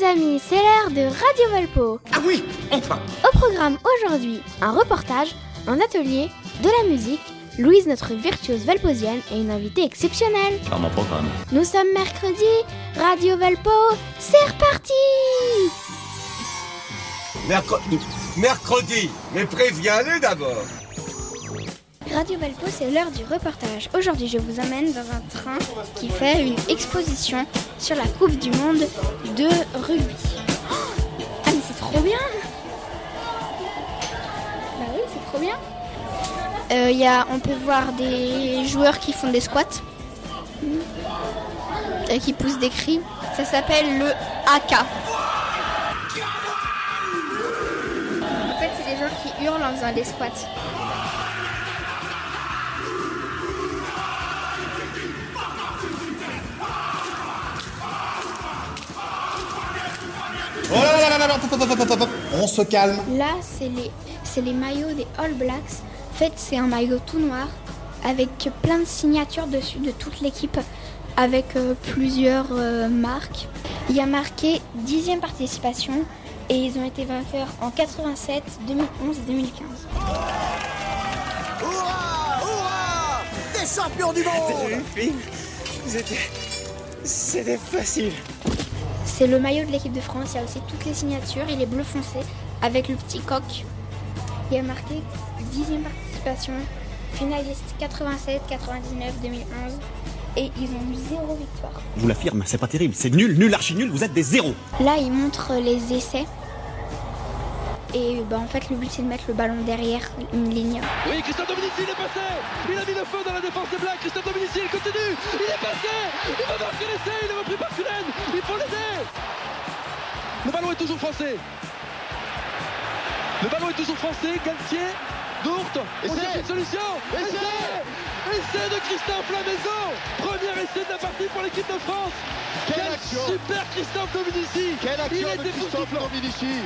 les amis, c'est l'heure de Radio Valpo. Ah oui, enfin Au programme aujourd'hui, un reportage, un atelier, de la musique, Louise, notre virtuose valposienne, et une invitée exceptionnelle. Dans mon programme. Nous sommes mercredi, Radio Valpo, c'est reparti Mercredi, mercredi, mais préviens-les d'abord Radio Valpo, c'est l'heure du reportage. Aujourd'hui, je vous amène dans un train qui fait une exposition sur la Coupe du Monde de rugby. Oh ah, mais c'est trop bien Bah oui, c'est trop bien euh, On peut voir des joueurs qui font des squats, et qui poussent des cris. Ça s'appelle le AK. En fait, c'est des gens qui hurlent en faisant des squats. On se calme. Là, c'est les, c'est les maillots des All Blacks. En fait, c'est un maillot tout noir avec plein de signatures dessus de toute l'équipe, avec euh, plusieurs euh, marques. Il y a marqué 10e participation et ils ont été vainqueurs en 87, 2011 et 2015. Hurrah Hurrah Des champions du monde C'était. C'était facile. C'est le maillot de l'équipe de France. Il y a aussi toutes les signatures. Il est bleu foncé avec le petit coq. Il y a marqué 10e participation, finaliste 87, 99, 2011. Et ils ont eu zéro victoire. Je vous l'affirme, c'est pas terrible. C'est nul, nul, archi nul. Vous êtes des zéros. Là, ils montrent les essais. Et bah, en fait, le but c'est de mettre le ballon derrière une ligne. Oui, Christophe Dominici, il est passé. Il a mis le feu dans la défense des Blacks Christophe Dominici, il continue. Il est passé. Il va marquer l'essai. Il est repris par Cullen Il faut l'aider. Le ballon est toujours français. Le ballon est toujours français, Galtier, Dourte, on cherche une solution. Essai Essai de Christophe Lamaison Premier essai de la partie pour l'équipe de France. Quelle Quel action. super Christophe Dominici. Quelle action Il de Christophe. Dominici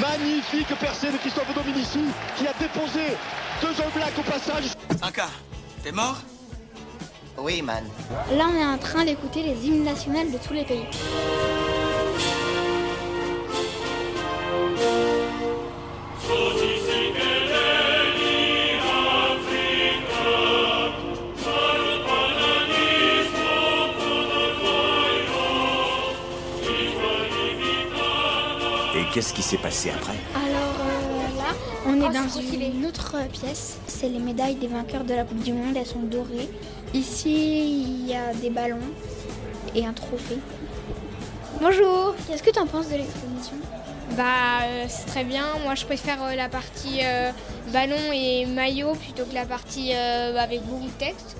Magnifique percée de Christophe Dominici qui a déposé deux All Blacks au passage. Anka, t'es mort? Oui, man. Là, on est en train d'écouter les hymnes nationales de tous les pays. Qu'est-ce qui s'est passé après Alors euh, là, on est dans une autre pièce. C'est les médailles des vainqueurs de la Coupe du Monde. Elles sont dorées. Ici, il y a des ballons et un trophée. Bonjour. Qu'est-ce que tu en penses de l'exposition? Bah euh, c'est très bien, moi je préfère euh, la partie euh, ballon et maillot plutôt que la partie euh, avec beaucoup de texte.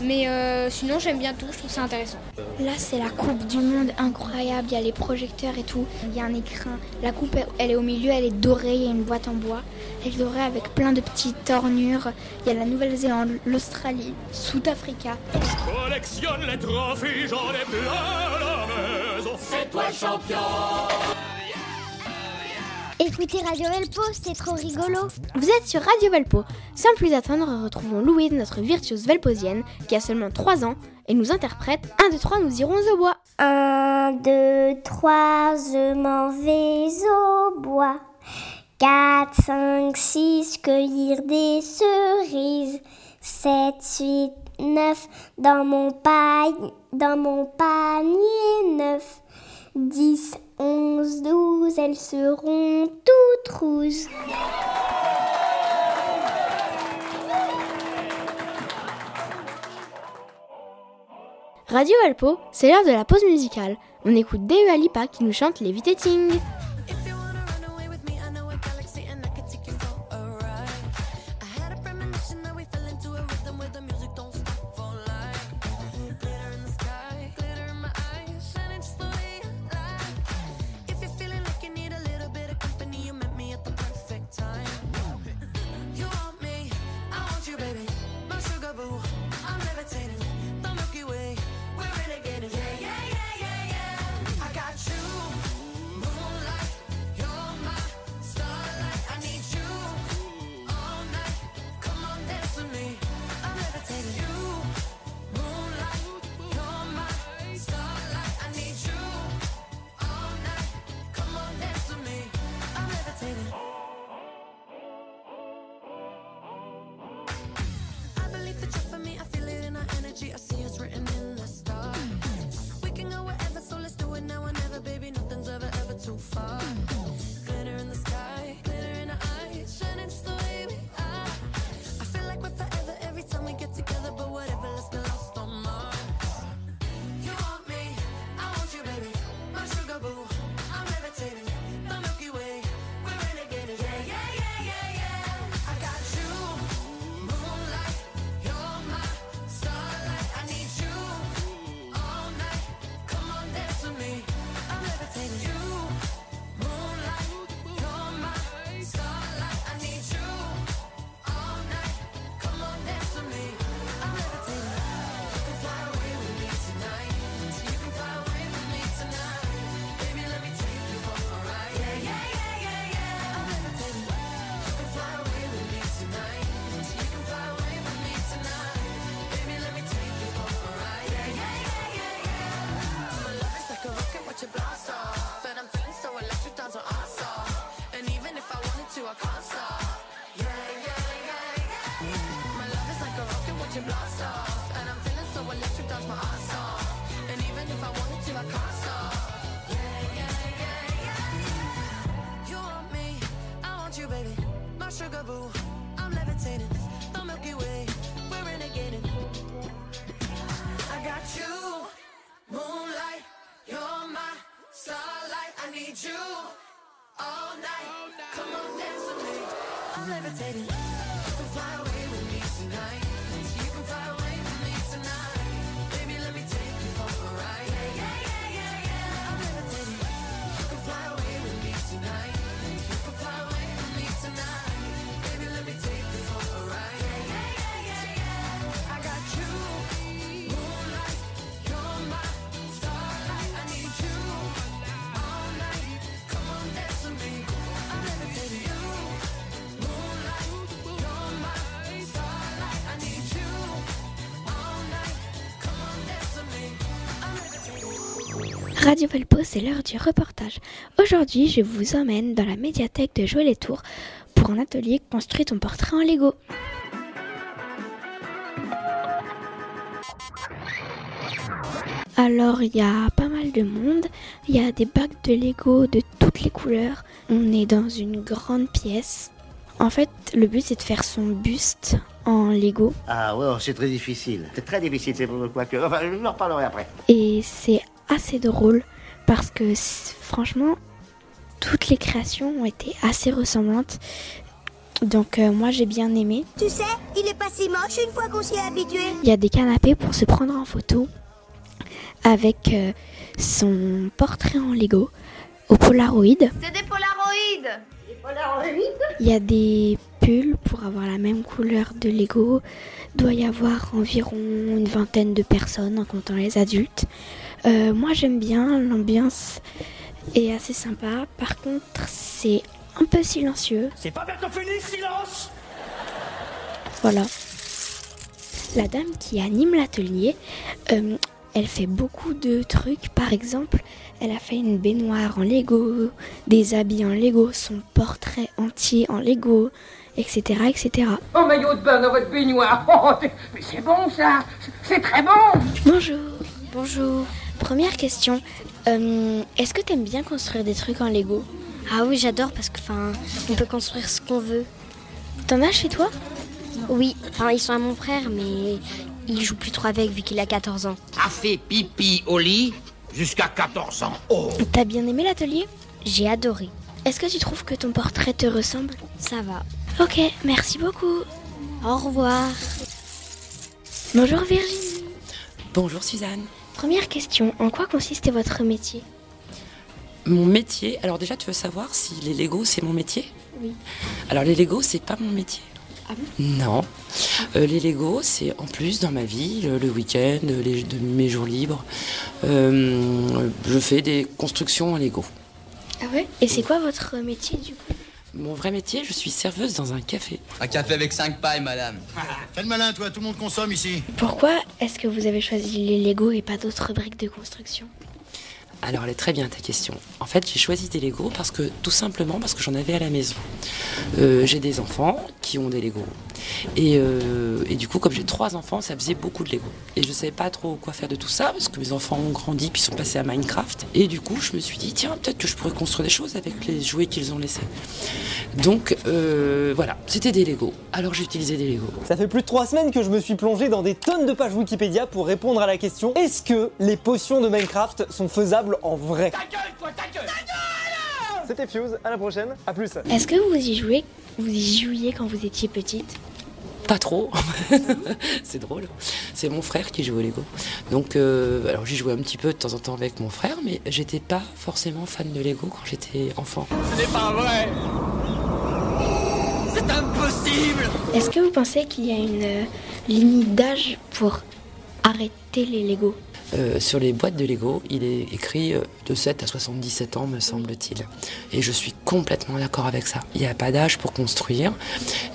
Mais euh, sinon j'aime bien tout, je trouve ça intéressant. Là, c'est la Coupe du Monde incroyable. Il y a les projecteurs et tout. Il y a un écran. La coupe, elle est au milieu. Elle est dorée. Il y a une boîte en bois. Elle est dorée avec plein de petites tornures. Il y a la Nouvelle-Zélande, l'Australie, South Africa. Collectionne les trophées, j'en ai plein à la maison C'est toi le champion Écoutez Radio Valpo, c'est trop rigolo. Vous êtes sur Radio Valpo. Sans plus attendre, retrouvons Louise, notre virtuose valposienne, qui a seulement 3 ans et nous interprète 1, 2, 3, nous irons au bois. 1, 2, 3, je m'en vais au bois. 4, 5, 6, cueillir des cerises. 7, 8, 9, dans mon, paille, dans mon panier 9. 10, 11, 12, elles seront toutes rouges. Radio Valpo, c'est l'heure de la pause musicale. On écoute Dea Lipa qui nous chante les Viteting. I'm levitating. Come fly away with me tonight. Radio Valpo, c'est l'heure du reportage. Aujourd'hui, je vous emmène dans la médiathèque de Joël et Tours pour un atelier Construis ton portrait en Lego. Alors, il y a pas mal de monde. Il y a des bacs de Lego de toutes les couleurs. On est dans une grande pièce. En fait, le but c'est de faire son buste en Lego. Ah ouais, c'est très difficile. C'est très difficile, c'est pourquoi que... Enfin, je vous en reparlerai après. Et c'est assez drôle parce que franchement, toutes les créations ont été assez ressemblantes. Donc euh, moi j'ai bien aimé. Tu sais, il est pas si moche une fois qu'on s'y est habitué. Il y a des canapés pour se prendre en photo avec euh, son portrait en Lego au Polaroid. C'est des Polaroids Des Polaroids? Il y a des pulls pour avoir la même couleur de Lego. Doit y avoir environ une vingtaine de personnes en comptant les adultes. Euh, moi j'aime bien, l'ambiance est assez sympa. Par contre c'est un peu silencieux. C'est pas Bertophénix, silence Voilà. La dame qui anime l'atelier, euh, elle fait beaucoup de trucs. Par exemple, elle a fait une baignoire en Lego, des habits en Lego, son portrait entier en Lego, etc. etc. Oh, maillot de bain dans votre baignoire. Oh, mais c'est bon ça. C'est très bon. Bonjour. Bonjour. Première question. euh, Est-ce que t'aimes bien construire des trucs en Lego? Ah oui, j'adore parce que enfin, on peut construire ce qu'on veut. T'en as chez toi? Oui, enfin ils sont à mon frère, mais il joue plus trop avec vu qu'il a 14 ans. A fait pipi au lit jusqu'à 14 ans. Oh T'as bien aimé l'atelier? J'ai adoré. Est-ce que tu trouves que ton portrait te ressemble? Ça va. Ok, merci beaucoup. Au revoir. Bonjour Virginie. Bonjour Suzanne. Première question, en quoi consiste votre métier Mon métier, alors déjà tu veux savoir si les Legos c'est mon métier Oui. Alors les Legos c'est pas mon métier. Ah bon Non. Euh, les Legos c'est en plus dans ma vie, le, le week-end, les, de mes jours libres. Euh, je fais des constructions en Lego. Ah ouais? Et c'est quoi votre métier du coup? Mon vrai métier, je suis serveuse dans un café. Un café avec 5 pailles, madame. Fais le malin, toi, tout le monde consomme ici. Pourquoi est-ce que vous avez choisi les Lego et pas d'autres briques de construction? Alors elle est très bien ta question. En fait, j'ai choisi des Legos parce que tout simplement parce que j'en avais à la maison. Euh, j'ai des enfants qui ont des Legos. Et, euh, et du coup, comme j'ai trois enfants, ça faisait beaucoup de Lego. Et je savais pas trop quoi faire de tout ça parce que mes enfants ont grandi puis sont passés à Minecraft. Et du coup, je me suis dit tiens, peut-être que je pourrais construire des choses avec les jouets qu'ils ont laissés. Donc euh, voilà, c'était des Legos. Alors j'ai utilisé des Legos. Ça fait plus de trois semaines que je me suis plongé dans des tonnes de pages Wikipédia pour répondre à la question est-ce que les potions de Minecraft sont faisables en vrai C'était Fuse, à la prochaine, à plus Est-ce que vous y jouez Vous y jouiez quand vous étiez petite? Pas trop. c'est drôle. C'est mon frère qui joue au Lego. Donc, euh, alors j'y jouais un petit peu de temps en temps avec mon frère, mais j'étais pas forcément fan de Lego quand j'étais enfant. Ce n'est pas vrai C'est impossible Est-ce que vous pensez qu'il y a une euh, limite d'âge pour arrêter les Lego Euh, sur les boîtes de Lego, il est écrit euh, de 7 à 77 ans, me semble-t-il. Et je suis complètement d'accord avec ça. Il n'y a pas d'âge pour construire.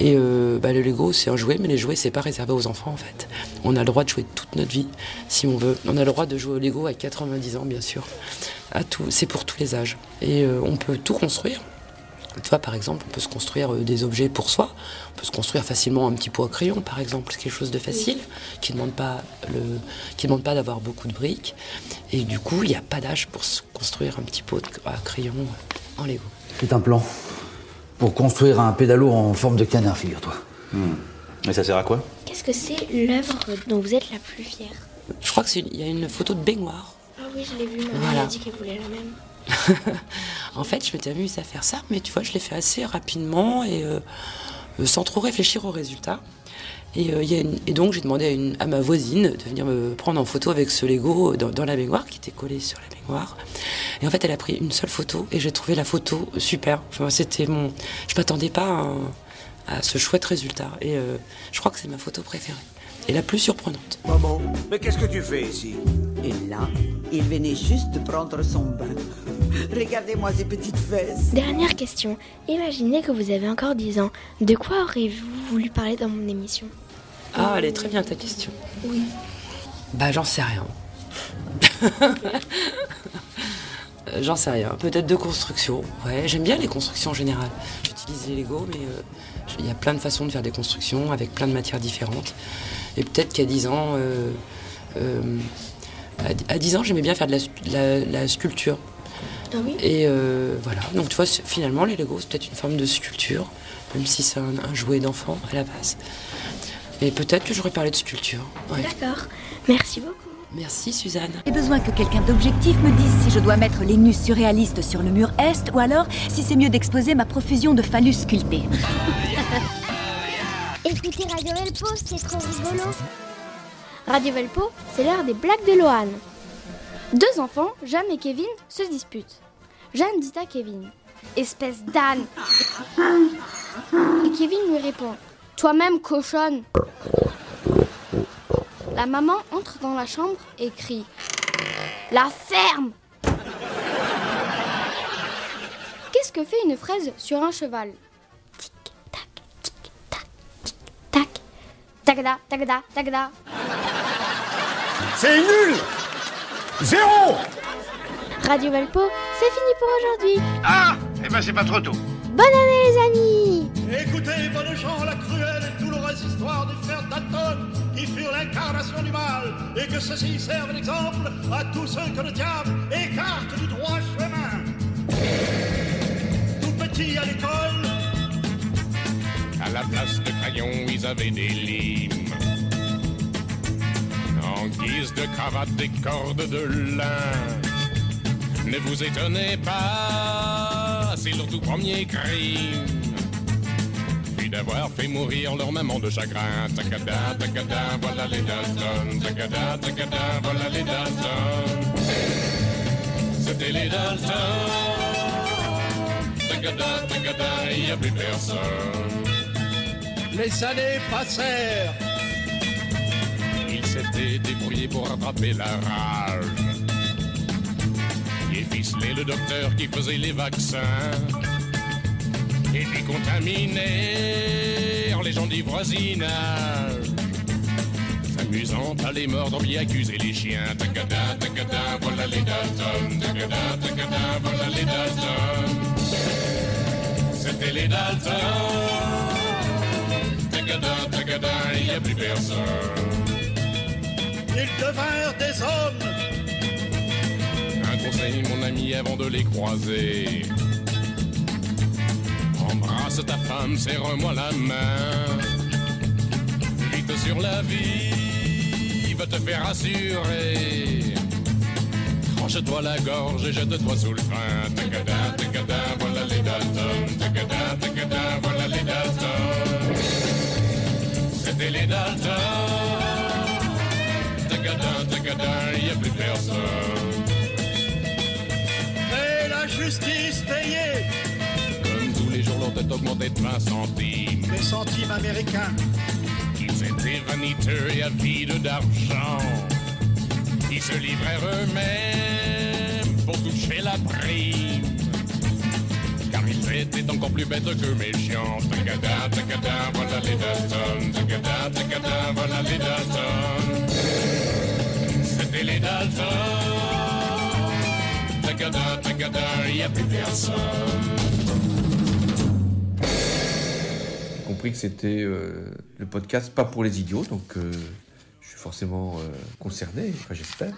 Et euh, bah, le Lego, c'est un jouet, mais les jouets, c'est pas réservé aux enfants, en fait. On a le droit de jouer toute notre vie, si on veut. On a le droit de jouer au Lego à 90 ans, bien sûr. C'est pour tous les âges. Et on peut tout construire. Tu vois, par exemple, on peut se construire euh, des objets pour soi. On peut se construire facilement un petit pot à crayon, par exemple, quelque chose de facile, qui ne demande pas le, qui demande pas d'avoir beaucoup de briques. Et du coup, il n'y a pas d'âge pour se construire un petit pot à crayon en Lego. C'est un plan. Pour construire un pédalo en forme de canard, figure-toi. Et ça sert à quoi? Qu'est-ce que c'est l'œuvre dont vous êtes la plus fière? Je crois qu'il y a une photo de baignoire. Ah oui, je l'ai vu, maman Voilà. a dit qu'elle voulait la même. en fait, je m'étais amusée à faire ça, mais tu vois, je l'ai fait assez rapidement et euh, sans trop réfléchir aux résultats. Et, euh, il y a une- et donc j'ai demandé à, une- à ma voisine de venir me prendre en photo avec ce Lego dans, dans la baignoire qui était collé sur la baignoire. Et en fait, elle a pris une seule photo et j'ai trouvé la photo super. Enfin, c'était mon, je m'attendais pas à, ce chouette résultat. Et euh, je crois que c'est ma photo préférée et la plus surprenante. Maman, mais qu'est-ce que tu fais ici? Et là, il venait juste de prendre son bain. Regardez-moi ces petites fesses. Dernière question. Imaginez que vous avez encore 10 ans. De quoi auriez-vous voulu parler dans mon émission? Ah, elle est très bien ta question. Oui. Bah, j'en sais rien. Euh, j'en sais rien. Peut-être de construction. Ouais, j'aime bien les constructions en général. J'utilise les Lego, mais euh, il y a plein de façons de faire des constructions avec plein de matières différentes. Et peut-être qu'à 10 ans, euh, euh, à d- à 10 ans, j'aimais bien faire de la, scu- la- la sculpture. Ah oui Et euh, voilà. Donc tu vois, finalement, les Lego, c'est peut-être une forme de sculpture, même si c'est un, un jouet d'enfant à la base. Et peut-être que j'aurais parlé de sculpture. Ouais. D'accord. Merci beaucoup. Merci Suzanne. J'ai besoin que quelqu'un d'objectif me dise si je dois mettre les nus surréalistes sur le mur est ou alors si c'est mieux d'exposer ma profusion de phallus sculptés. Écoutez Radio Elpo, c'est trop rigolo. Radio Velpo, c'est l'heure des blagues de Lohan. Deux enfants, Jeanne et Kevin, se disputent. Jeanne dit à Kevin Espèce d'âne. Et Kevin lui répond Toi-même, cochonne. La maman entre dans la chambre et crie La ferme. Qu'est-ce que fait une fraise sur un cheval? Tac, tagada, tagada, tagada. C'est nul Zéro Radio Valpo, c'est fini pour aujourd'hui. Ah Eh ben c'est pas trop tôt. Bonne année les amis Écoutez, bonnes gens, la cruelle et douloureuse histoire des frères Dalton qui furent l'incarnation du mal et que ceci serve d'exemple à tous ceux que le diable écarte du droit chemin. Tout petit à l'école, À la place de crayons, ils avaient des limes. En guise de cravate, des cordes de lin. Ne vous étonnez pas, c'est leur tout premier crime. Puis d'avoir fait mourir leur maman de chagrin. Tacada, tacada, voilà les Dalton. Tacada, tacada, voilà les Dalton. C'était les Dalton. Tacada, tacada, il n'y a plus personne. les années passèrent. Il s'était débrouillé pour rattraper la rage. Et ficelé le docteur qui faisait les vaccins. Et puis contaminèrent les gens du voisinage. S'amusant à les mordre, bien accuser les chiens. Tacada, tacada, voilà les Dalton. Tacada, tacada, voilà les Dalton. C'était les Dalton. Tagada, tagada, il n'y a plus personne. Ils devinrent des hommes. Un conseil, mon ami, avant de les croiser. Embrasse ta femme, serre-moi la main. Vite sur la vie, va te faire assurer. Tranche-toi la gorge et jette-toi sous le pain. Tagada, tagada, voilà les Dalton. Tagada, tagada, voilà les Dalton. C'était les Dalton. Tagada, tagada, n'y a plus personne. Et la justice payée. Comme tous les jours, leur tête augmentait de 20 centimes. Les centimes américains. Ils étaient vaniteux et avides d'argent. Ils se livrèrent eux-mêmes pour toucher la prime. Car ils étaient encore plus bêtes que méchants. Tagada, tagada, voilà les Dalton. Tagada, tagada, voilà les Dalton. J'ai compris que c'était euh, le podcast pas pour les idiots, donc euh, je suis forcément euh, concerné, enfin j'espère.